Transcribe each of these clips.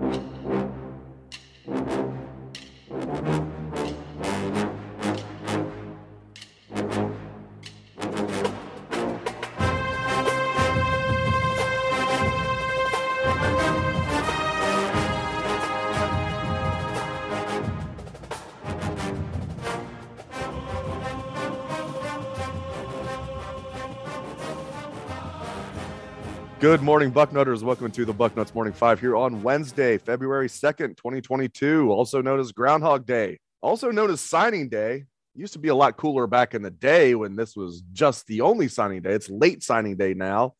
you Good morning, Bucknutters. Welcome to the Bucknuts Morning Five here on Wednesday, February 2nd, 2022, also known as Groundhog Day, also known as Signing Day. Used to be a lot cooler back in the day when this was just the only signing day. It's late signing day now.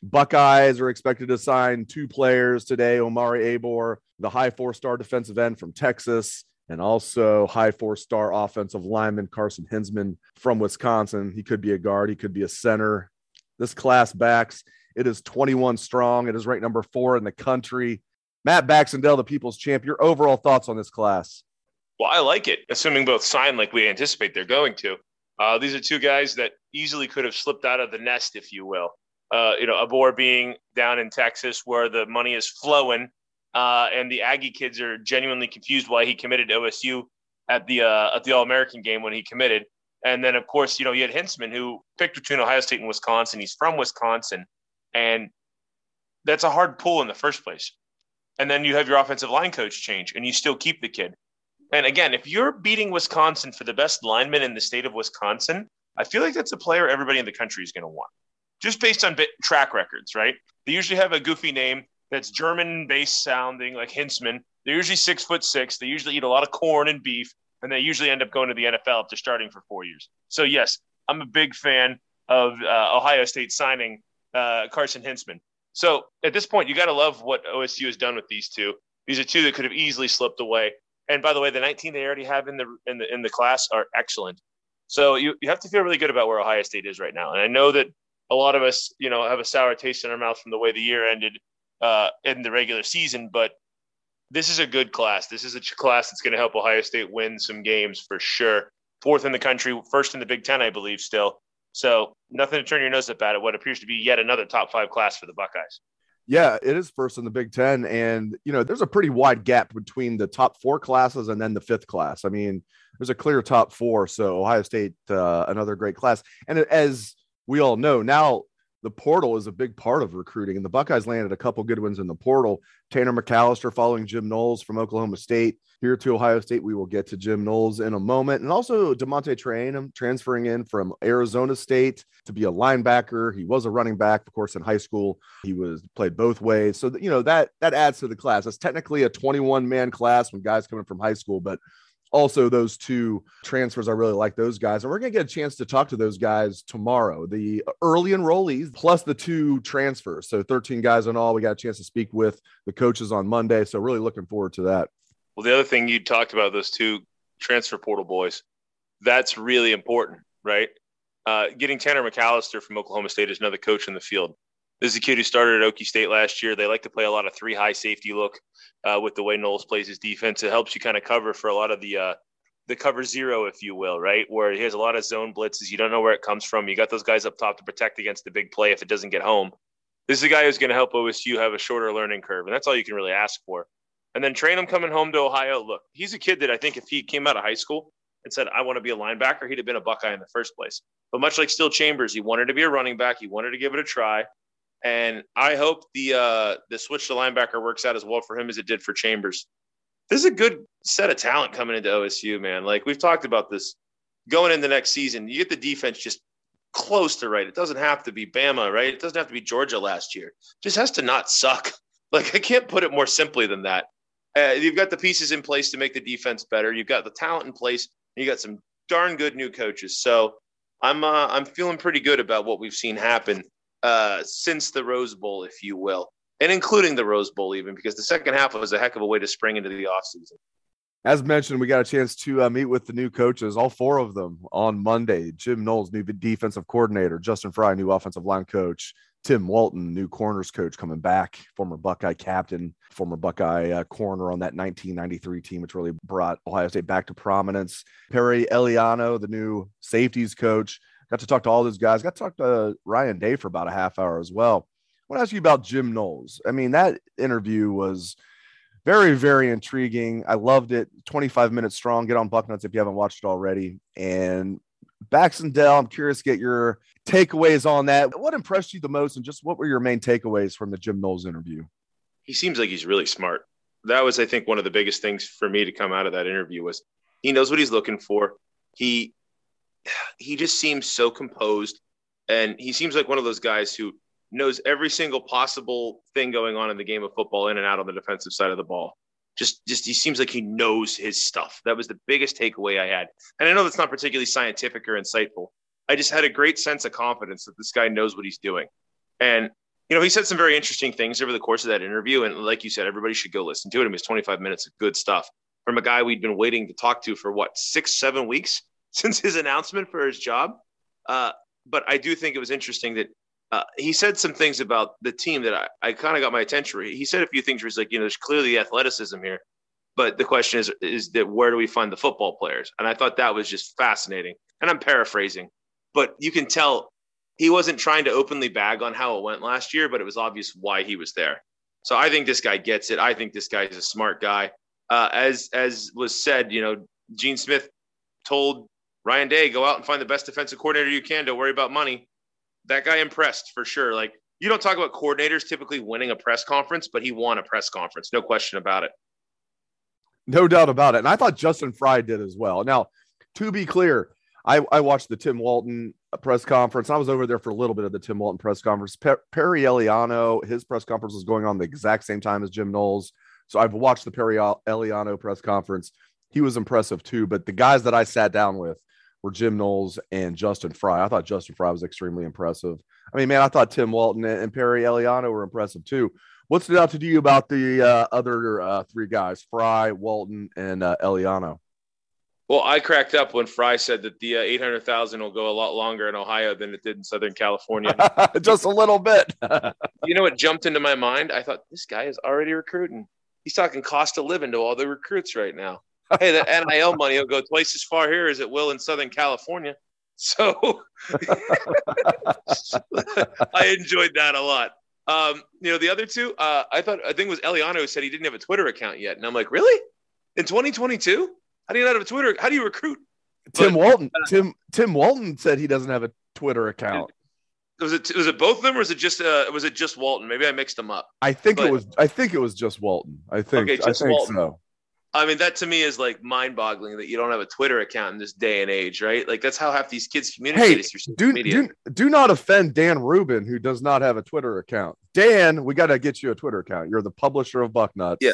Buckeyes are expected to sign two players today Omari Abor, the high four star defensive end from Texas, and also high four star offensive lineman Carson Hinsman from Wisconsin. He could be a guard, he could be a center. This class Bax it is 21 strong. It is ranked number four in the country. Matt Baxendell, the people's champ, your overall thoughts on this class? Well, I like it, assuming both sign like we anticipate they're going to. Uh, these are two guys that easily could have slipped out of the nest, if you will. Uh, you know, Abor being down in Texas where the money is flowing, uh, and the Aggie kids are genuinely confused why he committed to OSU at the uh, at the All American game when he committed. And then, of course, you know, you had Hinsman who picked between Ohio State and Wisconsin. He's from Wisconsin. And that's a hard pull in the first place. And then you have your offensive line coach change and you still keep the kid. And again, if you're beating Wisconsin for the best lineman in the state of Wisconsin, I feel like that's a player everybody in the country is going to want. Just based on track records, right? They usually have a goofy name that's German based sounding, like Hinsman. They're usually six foot six. They usually eat a lot of corn and beef, and they usually end up going to the NFL if they're starting for four years. So, yes, I'm a big fan of uh, Ohio State signing uh, Carson Hinsman. So at this point, you got to love what OSU has done with these two. These are two that could have easily slipped away. And by the way, the 19 they already have in the in the in the class are excellent. So you, you have to feel really good about where Ohio State is right now. And I know that a lot of us, you know, have a sour taste in our mouth from the way the year ended uh, in the regular season, but this is a good class. This is a class that's going to help Ohio State win some games for sure. Fourth in the country, first in the Big Ten, I believe, still. So nothing to turn your nose up at it. What appears to be yet another top five class for the Buckeyes. Yeah, it is first in the Big Ten. And, you know, there's a pretty wide gap between the top four classes and then the fifth class. I mean, there's a clear top four. So Ohio State, uh, another great class. And as we all know, now the portal is a big part of recruiting, and the Buckeyes landed a couple good ones in the portal. Tanner McAllister following Jim Knowles from Oklahoma State here to Ohio State. We will get to Jim Knowles in a moment, and also DeaMonte Trayanum transferring in from Arizona State to be a linebacker. He was a running back, of course, in high school. He was played both ways, so you know that that adds to the class. That's technically a 21 man class when guys coming from high school, but also those two transfers i really like those guys and we're going to get a chance to talk to those guys tomorrow. The early enrollees plus the two transfers so 13 guys in all we got a chance to speak with the coaches on monday so really looking forward to that. Well the other thing you talked about those two transfer portal boys that's really important right? Uh, getting tanner McAllister from oklahoma state is another coach in the field this is a kid who started at Okie State last year. They like to play a lot of three high safety look uh, with the way Knowles plays his defense. It helps you kind of cover for a lot of the uh, the cover zero, if you will, right? Where he has a lot of zone blitzes. You don't know where it comes from. You got those guys up top to protect against the big play if it doesn't get home. This is a guy who's going to help OSU have a shorter learning curve, and that's all you can really ask for. And then Trayanum coming home to Ohio. Look, he's a kid that I think if he came out of high school and said, I want to be a linebacker, he'd have been a Buckeye in the first place. But much like Steele Chambers, he wanted to be a running back. He wanted to give it a try. And I hope the uh, the switch to linebacker works out as well for him as it did for Chambers. This is a good set of talent coming into OSU, man. Like we've talked about this going in the next season. You get the defense just close to right. It doesn't have to be Bama, right? It doesn't have to be Georgia last year. It just has to not suck. Like I can't put it more simply than that. Uh, you've got the pieces in place to make the defense better. You've got the talent in place. you got some darn good new coaches. So I'm uh, I'm feeling pretty good about what we've seen happen uh, since the Rose Bowl, if you will, and including the Rose Bowl, even because the second half was a heck of a way to spring into the offseason. As mentioned, we got a chance to uh, meet with the new coaches, all four of them on Monday. Jim Knowles, new defensive coordinator, Justin Frye, new offensive line coach, Tim Walton, new corners coach coming back, former Buckeye captain, former Buckeye uh, corner on that 1993 team, which really brought Ohio State back to prominence. Perry Eliano, the new safeties coach, Got to talk to all those guys. Got to talk to Ryan Day for about a half hour as well. I want to ask you about Jim Knowles. I mean, that interview was very, very intriguing. I loved it. 25 minutes strong. Get on Bucknuts if you haven't watched it already. And Baxendell, I'm curious to get your takeaways on that. What impressed you the most, and just what were your main takeaways from the Jim Knowles interview? He seems like he's really smart. That was, I think, one of the biggest things for me to come out of that interview was he knows what he's looking for. He he just seems so composed, and he seems like one of those guys who knows every single possible thing going on in the game of football in and out on the defensive side of the ball. Just, just he seems like he knows his stuff. That was the biggest takeaway I had. And I know that's not particularly scientific or insightful. I just had a great sense of confidence that this guy knows what he's doing. And you know, he said some very interesting things over the course of that interview. And like you said, everybody should go listen to it. It was 25 minutes of good stuff from a guy we'd been waiting to talk to for what six, seven weeks since his announcement for his job. Uh, but I do think it was interesting that uh, he said some things about the team that I, I kind of got my attention. He said a few things where he's like, you know, there's clearly athleticism here, but the question is, is that where do we find the football players? And I thought that was just fascinating. And I'm paraphrasing, but you can tell he wasn't trying to openly bag on how it went last year, but it was obvious why he was there. So I think this guy gets it. I think this guy is a smart guy. Uh, as as was said, you know, Gene Smith told Ryan Day, go out and find the best defensive coordinator you can. Don't worry about money. That guy impressed for sure. Like you don't talk about coordinators typically winning a press conference, but he won a press conference, no question about it. No doubt about it. And I thought Justin Frye did as well. Now, to be clear, I, I watched the Tim Walton press conference. I was over there for a little bit of the Tim Walton press conference. Per- Perry Eliano, his press conference was going on the exact same time as Jim Knowles. So I've watched the Perry Eliano press conference. He was impressive too. But the guys that I sat down with were Jim Knowles and Justin Frye. I thought Justin Frye was extremely impressive. I mean, man, I thought Tim Walton and Perry Eliano were impressive too. What stood out to you about the uh, other uh, three guys, Frye, Walton, and uh, Eliano? Well, I cracked up when Frye said that the uh, 800,000 will go a lot longer in Ohio than it did in Southern California. Just a little bit. you know what jumped into my mind? I thought this guy is already recruiting. He's talking cost of living to all the recruits right now. Hey, the NIL money will go twice as far here as it will in Southern California. So I enjoyed that a lot. Um, you know, the other two, uh, I thought, I think it was Eliano who said he didn't have a Twitter account yet. And I'm like, really? In 2022? How do you not have a Twitter? How do you recruit? Tim but, Walton. Uh, Tim Tim Walton said he doesn't have a Twitter account. Was it was it both of them, or was it just uh, was it just Walton? Maybe I mixed them up. I think but, it was. I think it was just Walton. I think. Okay, just I think Walton. so. I mean, that to me is like mind-boggling that you don't have a Twitter account in this day and age, right? Like that's how half these kids communicate. Hey, do, do, do not offend Dan Rubin, who does not have a Twitter account. Dan, we got to get you a Twitter account. You're the publisher of Bucknuts. Yeah,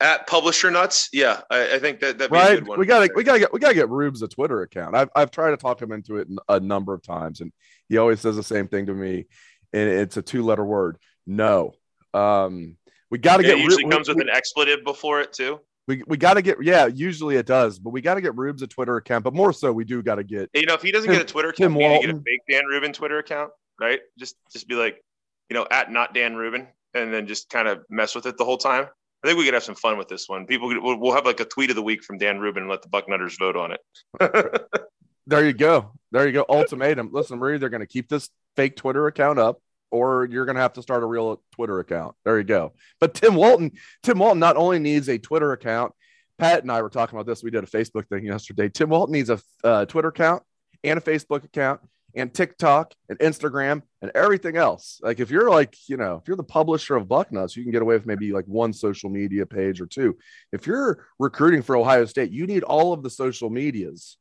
at Publisher Nuts. Yeah, I, I think that that right. We gotta we gotta get we gotta get Rubes a Twitter account. I've I've tried to talk him into it a number of times, and he always says the same thing to me, and it's a two letter word. No. Um, we got to yeah, get. It usually comes we, with an expletive before it too. We, we got to get yeah usually it does but we got to get Rubes a Twitter account but more so we do got to get you know if he doesn't Tim, get a Twitter account we need to get a fake Dan Rubin Twitter account right just just be like you know at not Dan Rubin and then just kind of mess with it the whole time I think we could have some fun with this one. People, we'll have like a tweet of the week from Dan Rubin and let the Bucknutters vote on it. there you go. There you go. Ultimatum. Listen, we're either going to keep this fake Twitter account up or you're going to have to start a real Twitter account. There you go. But Tim Walton, Tim Walton not only needs a Twitter account, Pat and I were talking about this. We did a Facebook thing yesterday. Tim Walton needs a uh, Twitter account and a Facebook account and TikTok and Instagram and everything else. Like if you're like, you know, if you're the publisher of Bucknuts, you can get away with maybe like one social media page or two. If you're recruiting for Ohio State, you need all of the social medias.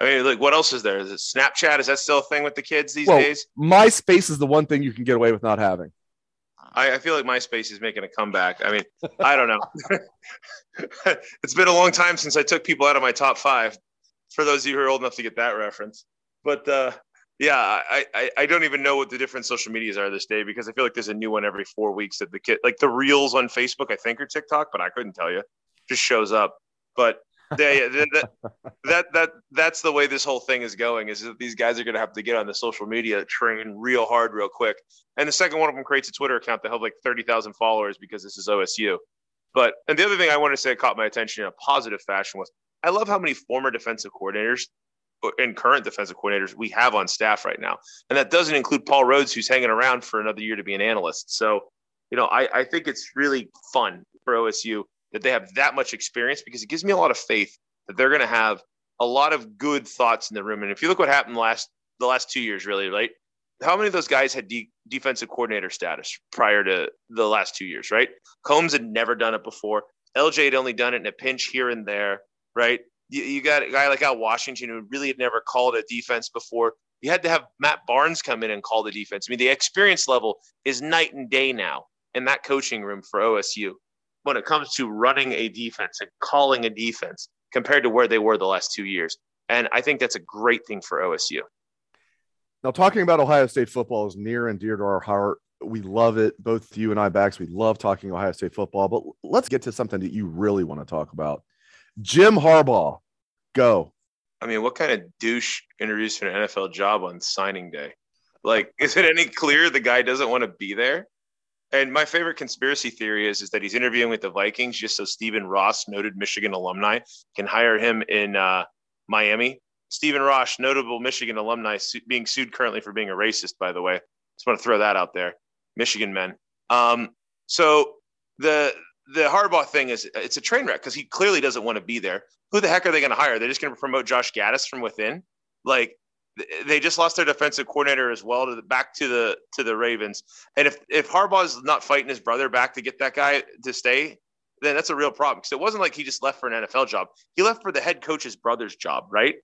I mean, like what else is there? Is it Snapchat? Is that still a thing with the kids these well, days? MySpace is the one thing you can get away with not having. I, I feel like MySpace is making a comeback. I mean, I don't know. it's been a long time since I took people out of my top five. For those of you who are old enough to get that reference, but uh, yeah, I, I, I don't even know what the different social medias are this day because I feel like there's a new one every four weeks that the kid like the reels on Facebook I think are TikTok, but I couldn't tell you. Just shows up. But they, that, that that that's the way this whole thing is going. Is that these guys are going to have to get on the social media train real hard, real quick. And the second one of them creates a Twitter account that have like thirty thousand followers because this is OSU. But and the other thing I want to say caught my attention in a positive fashion was I love how many former defensive coordinators and current defensive coordinators we have on staff right now. And that doesn't include Paul Rhoads who's hanging around for another year to be an analyst. So you know, I, I think it's really fun for OSU that they have that much experience because it gives me a lot of faith that they're going to have a lot of good thoughts in the room. And if you look what happened last the last two years, really, right? How many of those guys had de- defensive coordinator status prior to the last two years, right? Coombs had never done it before. LJ had only done it in a pinch here and there, right? You, you got a guy like Al Washington who really had never called a defense before. You had to have Matt Barnes come in and call the defense. I mean, the experience level is night and day now in that coaching room for OSU when it comes to running a defense and calling a defense compared to where they were the last two years. And I think that's a great thing for OSU. Now, talking about Ohio State football is near and dear to our heart. We love it. Both you and I, Bax, we love talking Ohio State football. But let's get to something that you really want to talk about. Jim Harbaugh, go. I mean, what kind of douche introduced an NFL job on signing day? Like, is it any clear the guy doesn't want to be there? And my favorite conspiracy theory is, is that he's interviewing with the Vikings just so Stephen Ross, noted Michigan alumni, can hire him in uh, Miami. Stephen Ross, notable Michigan alumni, su- being sued currently for being a racist, by the way. Just want to throw that out there. Michigan men. Um, so the the Harbaugh thing is it's a train wreck because he clearly doesn't want to be there. Who the heck are they going to hire? They're just going to promote Josh Gattis from within. Like they just lost their defensive coordinator as well to the, back to the to the Ravens. And if if Harbaugh's not fighting his brother back to get that guy to stay, then that's a real problem. Because it wasn't like he just left for an NFL job; he left for the head coach's brother's job, right?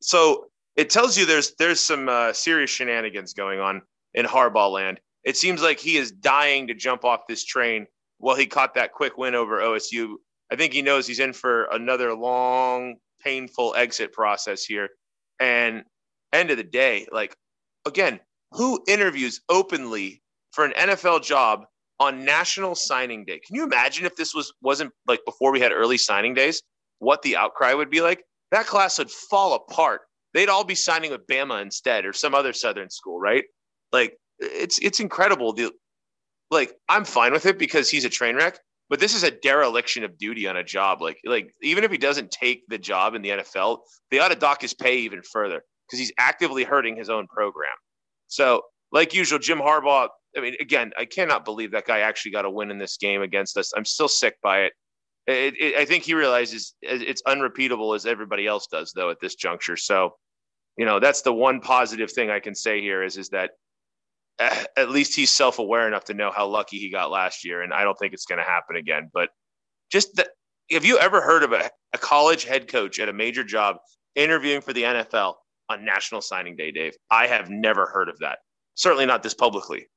So it tells you there's there's some uh, serious shenanigans going on in Harbaugh land. It seems like he is dying to jump off this train. Well, he caught that quick win over OSU. I think he knows he's in for another long, painful exit process here. And end of the day, like again, who interviews openly for an NFL job on National Signing Day? Can you imagine if this was wasn't like before we had early signing days, what the outcry would be like? That class would fall apart. They'd all be signing with Bama instead or some other Southern school, right? Like it's it's incredible. The like I'm fine with it because he's a train wreck, but this is a dereliction of duty on a job. Like like even if he doesn't take the job in the NFL, they ought to dock his pay even further because he's actively hurting his own program. So, like usual, Jim Harbaugh. I mean, again, I cannot believe that guy actually got a win in this game against us. I'm still sick by it. It, it, I think he realizes it's unrepeatable as everybody else does, though, at this juncture. So, you know, that's the one positive thing I can say here is is that eh, at least he's self aware enough to know how lucky he got last year, and I don't think it's going to happen again. But just have you ever heard of a, a college head coach at a major job interviewing for the NFL on National Signing Day, Dave. I have never heard of that. Certainly not this publicly.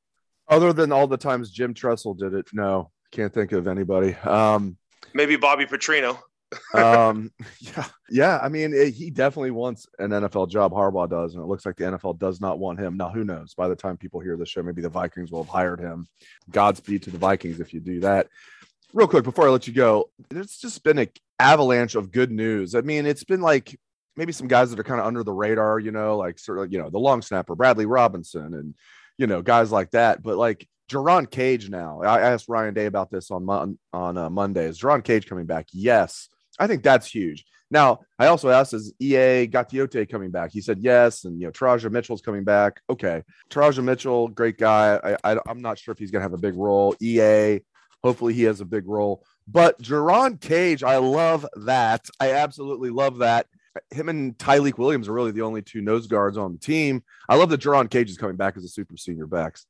Other than all the times Jim Tressel did it, no, can't think of anybody. Um, Maybe Bobby Petrino. um, yeah, yeah. I mean, it, he definitely wants an NFL job. Harbaugh does, and it looks like the NFL does not want him. Now, who knows? By the time people hear the show, maybe the Vikings will have hired him. Godspeed to the Vikings if you do that. Real quick before I let you go, there's just been an avalanche of good news. I mean, it's been like maybe some guys that are kind of under the radar, you know, like sort of, you know, the long snapper, Bradley Robinson, and, you know, guys like that. But like Jerron Cage now, I asked Ryan Day about this on, on, on uh, Monday. Is Jerron Cage coming back? Yes. I think that's huge. Now, I also asked, is EA Gaoteote coming back? He said yes. And, you know, Teradja Mitchell's coming back. Okay. Teradja Mitchell, great guy. I, I, I'm not sure if he's going to have a big role. EA, hopefully he has a big role. But Jerron Cage, I love that. I absolutely love that him and Tyleik Williams are really the only two nose guards on the team. I love that Jerron Cage is coming back as a super senior Bax.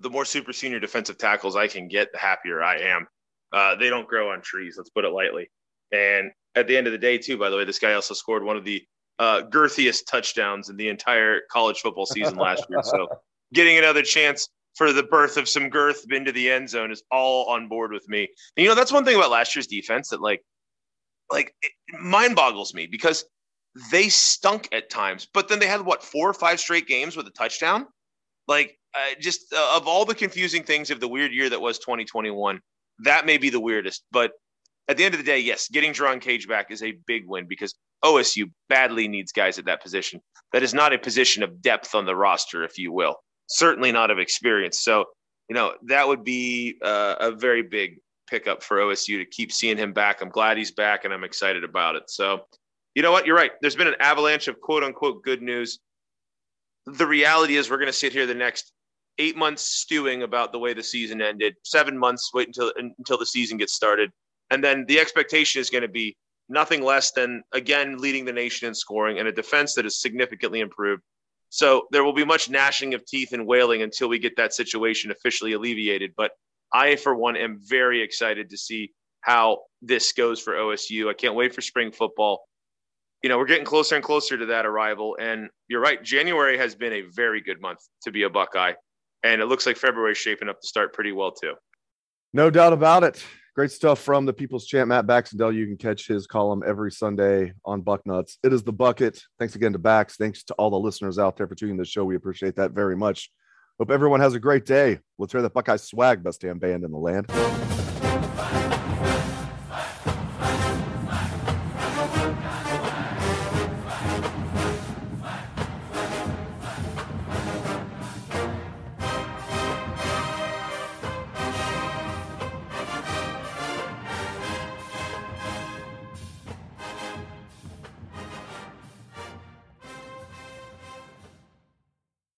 The more super senior defensive tackles I can get, the happier I am. Uh, they don't grow on trees, let's put it lightly. And at the end of the day, too, by the way, this guy also scored one of the uh, girthiest touchdowns in the entire college football season last year. So getting another chance for the birth of some girth into the end zone is all on board with me. And, you know, that's one thing about last year's defense that like like mind boggles me because they stunk at times, but then they had what four or five straight games with a touchdown. Like, uh, just uh, of all the confusing things of the weird year that was 2021, that may be the weirdest. But at the end of the day, yes, getting Jerron Cage back is a big win because OSU badly needs guys at that position. That is not a position of depth on the roster, if you will. Certainly not of experience. So, you know, that would be uh, a very big pickup for OSU to keep seeing him back. I'm glad he's back and I'm excited about it. So, you know what? You're right. There's been an avalanche of quote unquote good news. The reality is, we're going to sit here the next eight months stewing about the way the season ended, seven months wait until until the season gets started, and then the expectation is going to be nothing less than again leading the nation in scoring and a defense that is significantly improved. So there will be much gnashing of teeth and wailing until we get that situation officially alleviated. But I, for one, am very excited to see how this goes for OSU. I can't wait for spring football. You know, we're getting closer and closer to that arrival. And you're right, January has been a very good month to be a Buckeye. And it looks like February is shaping up to start pretty well, too. No doubt about it. Great stuff from the People's Champ, Matt Baxendell. You can catch his column every Sunday on Bucknuts. It is the bucket. Thanks again to Bax. Thanks to all the listeners out there for tuning the show. We appreciate that very much. Hope everyone has a great day. Let's hear the Buckeye swag, best damn band in the land.